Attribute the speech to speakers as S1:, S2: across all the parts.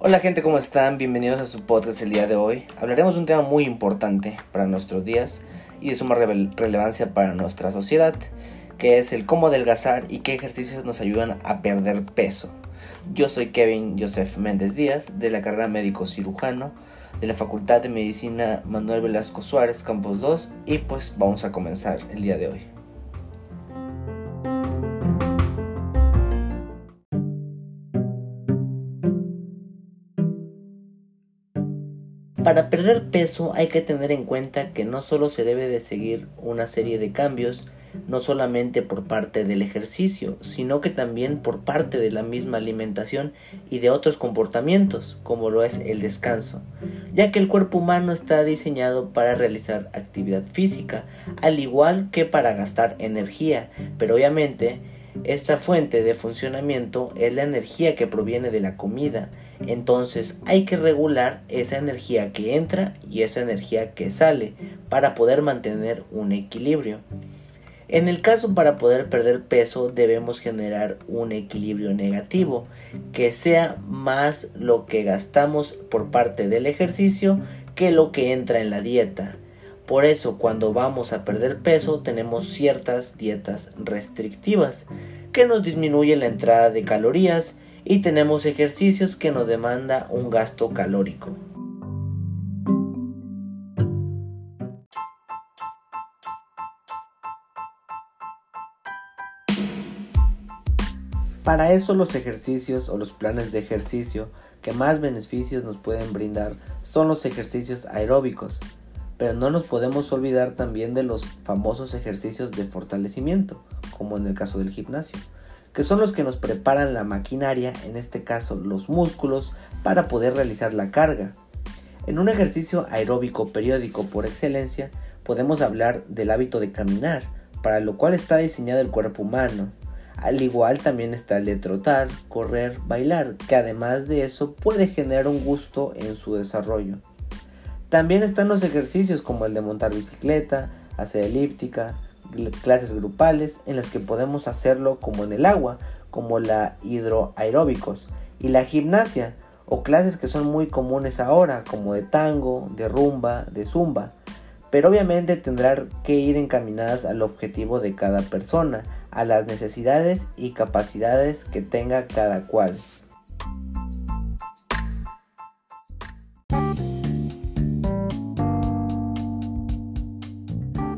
S1: Hola gente, ¿cómo están? Bienvenidos a su podcast el día de hoy. Hablaremos de un tema muy importante para nuestros días y de suma relevancia para nuestra sociedad, que es el cómo adelgazar y qué ejercicios nos ayudan a perder peso. Yo soy Kevin Joseph Méndez Díaz, de la carrera médico cirujano de la Facultad de Medicina Manuel Velasco Suárez, Campus 2, y pues vamos a comenzar el día de hoy. Para perder peso hay que tener en cuenta que no solo se debe de seguir una serie de cambios, no solamente por parte del ejercicio, sino que también por parte de la misma alimentación y de otros comportamientos, como lo es el descanso, ya que el cuerpo humano está diseñado para realizar actividad física, al igual que para gastar energía, pero obviamente esta fuente de funcionamiento es la energía que proviene de la comida, entonces hay que regular esa energía que entra y esa energía que sale para poder mantener un equilibrio. En el caso para poder perder peso debemos generar un equilibrio negativo, que sea más lo que gastamos por parte del ejercicio que lo que entra en la dieta. Por eso cuando vamos a perder peso tenemos ciertas dietas restrictivas que nos disminuyen la entrada de calorías y tenemos ejercicios que nos demanda un gasto calórico. Para eso los ejercicios o los planes de ejercicio que más beneficios nos pueden brindar son los ejercicios aeróbicos, pero no nos podemos olvidar también de los famosos ejercicios de fortalecimiento, como en el caso del gimnasio que son los que nos preparan la maquinaria, en este caso los músculos, para poder realizar la carga. En un ejercicio aeróbico periódico por excelencia, podemos hablar del hábito de caminar, para lo cual está diseñado el cuerpo humano. Al igual también está el de trotar, correr, bailar, que además de eso puede generar un gusto en su desarrollo. También están los ejercicios como el de montar bicicleta, hacer elíptica, clases grupales en las que podemos hacerlo como en el agua, como la hidroaeróbicos y la gimnasia o clases que son muy comunes ahora como de tango, de rumba, de zumba, pero obviamente tendrán que ir encaminadas al objetivo de cada persona, a las necesidades y capacidades que tenga cada cual.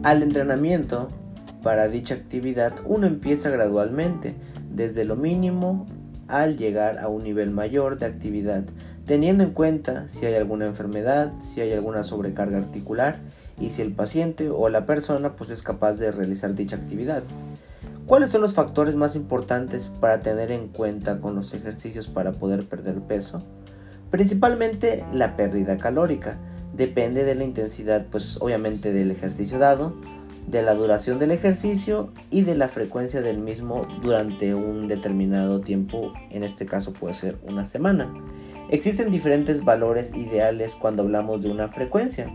S1: Al entrenamiento para dicha actividad uno empieza gradualmente, desde lo mínimo al llegar a un nivel mayor de actividad, teniendo en cuenta si hay alguna enfermedad, si hay alguna sobrecarga articular y si el paciente o la persona pues es capaz de realizar dicha actividad. ¿Cuáles son los factores más importantes para tener en cuenta con los ejercicios para poder perder peso? Principalmente la pérdida calórica. Depende de la intensidad pues obviamente del ejercicio dado, de la duración del ejercicio y de la frecuencia del mismo durante un determinado tiempo, en este caso puede ser una semana. Existen diferentes valores ideales cuando hablamos de una frecuencia.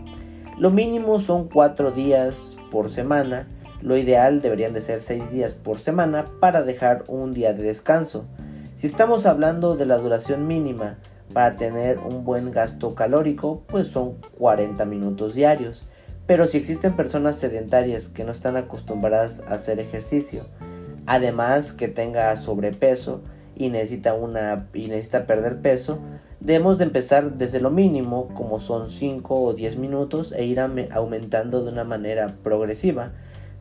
S1: Lo mínimo son 4 días por semana, lo ideal deberían de ser 6 días por semana para dejar un día de descanso. Si estamos hablando de la duración mínima para tener un buen gasto calórico, pues son 40 minutos diarios. Pero si existen personas sedentarias que no están acostumbradas a hacer ejercicio, además que tenga sobrepeso y necesita, una, y necesita perder peso, debemos de empezar desde lo mínimo, como son 5 o 10 minutos, e ir aumentando de una manera progresiva,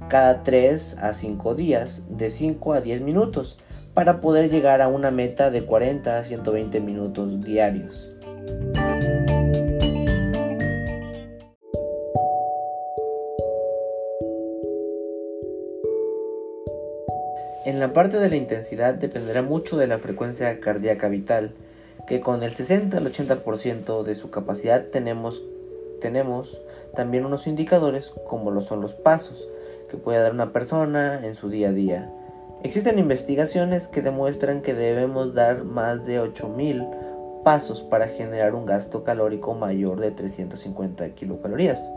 S1: cada 3 a 5 días, de 5 a 10 minutos, para poder llegar a una meta de 40 a 120 minutos diarios. En la parte de la intensidad dependerá mucho de la frecuencia cardíaca vital, que con el 60 al 80% de su capacidad tenemos, tenemos también unos indicadores como lo son los pasos que puede dar una persona en su día a día. Existen investigaciones que demuestran que debemos dar más de 8000 pasos para generar un gasto calórico mayor de 350 kilocalorías.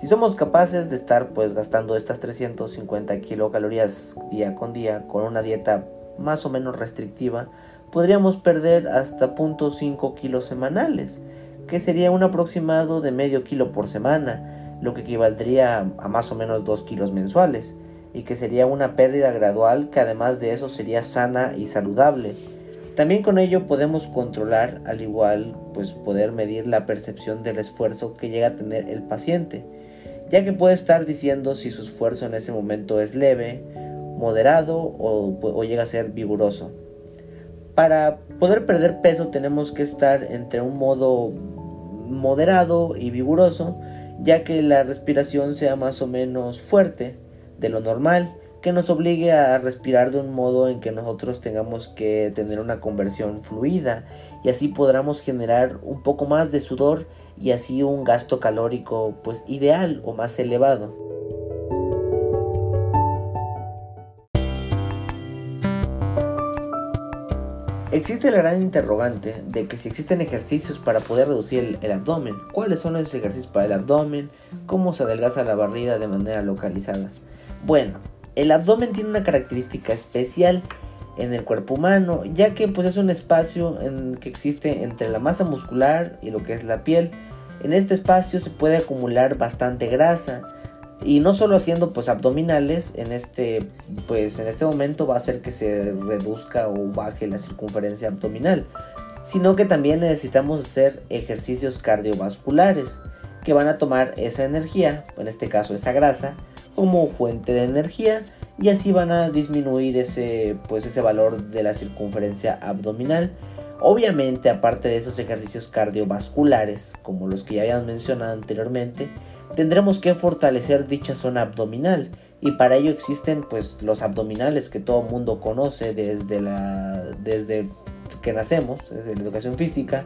S1: Si somos capaces de estar pues gastando estas 350 kilocalorías día con día con una dieta más o menos restrictiva, podríamos perder hasta 0.5 kilos semanales, que sería un aproximado de medio kilo por semana, lo que equivaldría a más o menos 2 kilos mensuales, y que sería una pérdida gradual que además de eso sería sana y saludable. También con ello podemos controlar, al igual, pues poder medir la percepción del esfuerzo que llega a tener el paciente, ya que puede estar diciendo si su esfuerzo en ese momento es leve, moderado o, o llega a ser vigoroso. Para poder perder peso tenemos que estar entre un modo moderado y vigoroso, ya que la respiración sea más o menos fuerte de lo normal, que nos obligue a respirar de un modo en que nosotros tengamos que tener una conversión fluida y así podamos generar un poco más de sudor y así un gasto calórico pues ideal o más elevado. Existe la gran interrogante de que si existen ejercicios para poder reducir el, abdomen, cuáles son esos ejercicios para el abdomen, cómo se adelgaza la barriga de manera localizada. Bueno, el abdomen tiene una característica especial en el cuerpo humano, ya que pues es un espacio en que existe entre la masa muscular y lo que es la piel. En este espacio se puede acumular bastante grasa, y no solo haciendo pues abdominales en este pues en este momento va a hacer que se reduzca o baje la circunferencia abdominal sino que también necesitamos hacer ejercicios cardiovasculares que van a tomar esa energía en este caso esa grasa como fuente de energía y así van a disminuir ese pues ese valor de la circunferencia abdominal. Obviamente aparte de esos ejercicios cardiovasculares como los que ya habíamos mencionado anteriormente tendremos que fortalecer dicha zona abdominal. Y para ello existen pues los abdominales que todo mundo conoce desde la desde que nacemos desde la educación física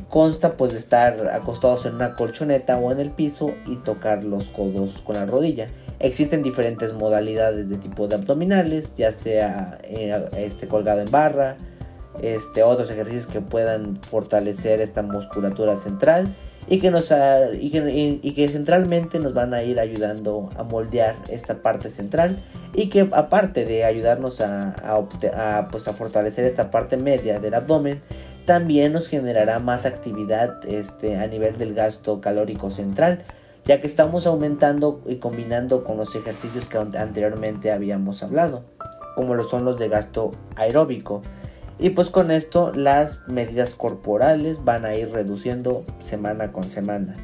S1: consta pues de estar acostados en una colchoneta o en el piso y tocar los codos con la rodilla. Existen diferentes modalidades de tipo de abdominales ya sea eh, este colgado en barra este otros ejercicios que puedan fortalecer esta musculatura central y que, nos, y que, y que centralmente nos van a ir ayudando a moldear esta parte central y que aparte de ayudarnos a, a, pues a fortalecer esta parte media del abdomen, también nos generará más actividad este, a nivel del gasto calórico central, ya que estamos aumentando y combinando con los ejercicios que anteriormente habíamos hablado, como lo son los de gasto aeróbico. Y pues con esto las medidas corporales van a ir reduciendo semana con semana.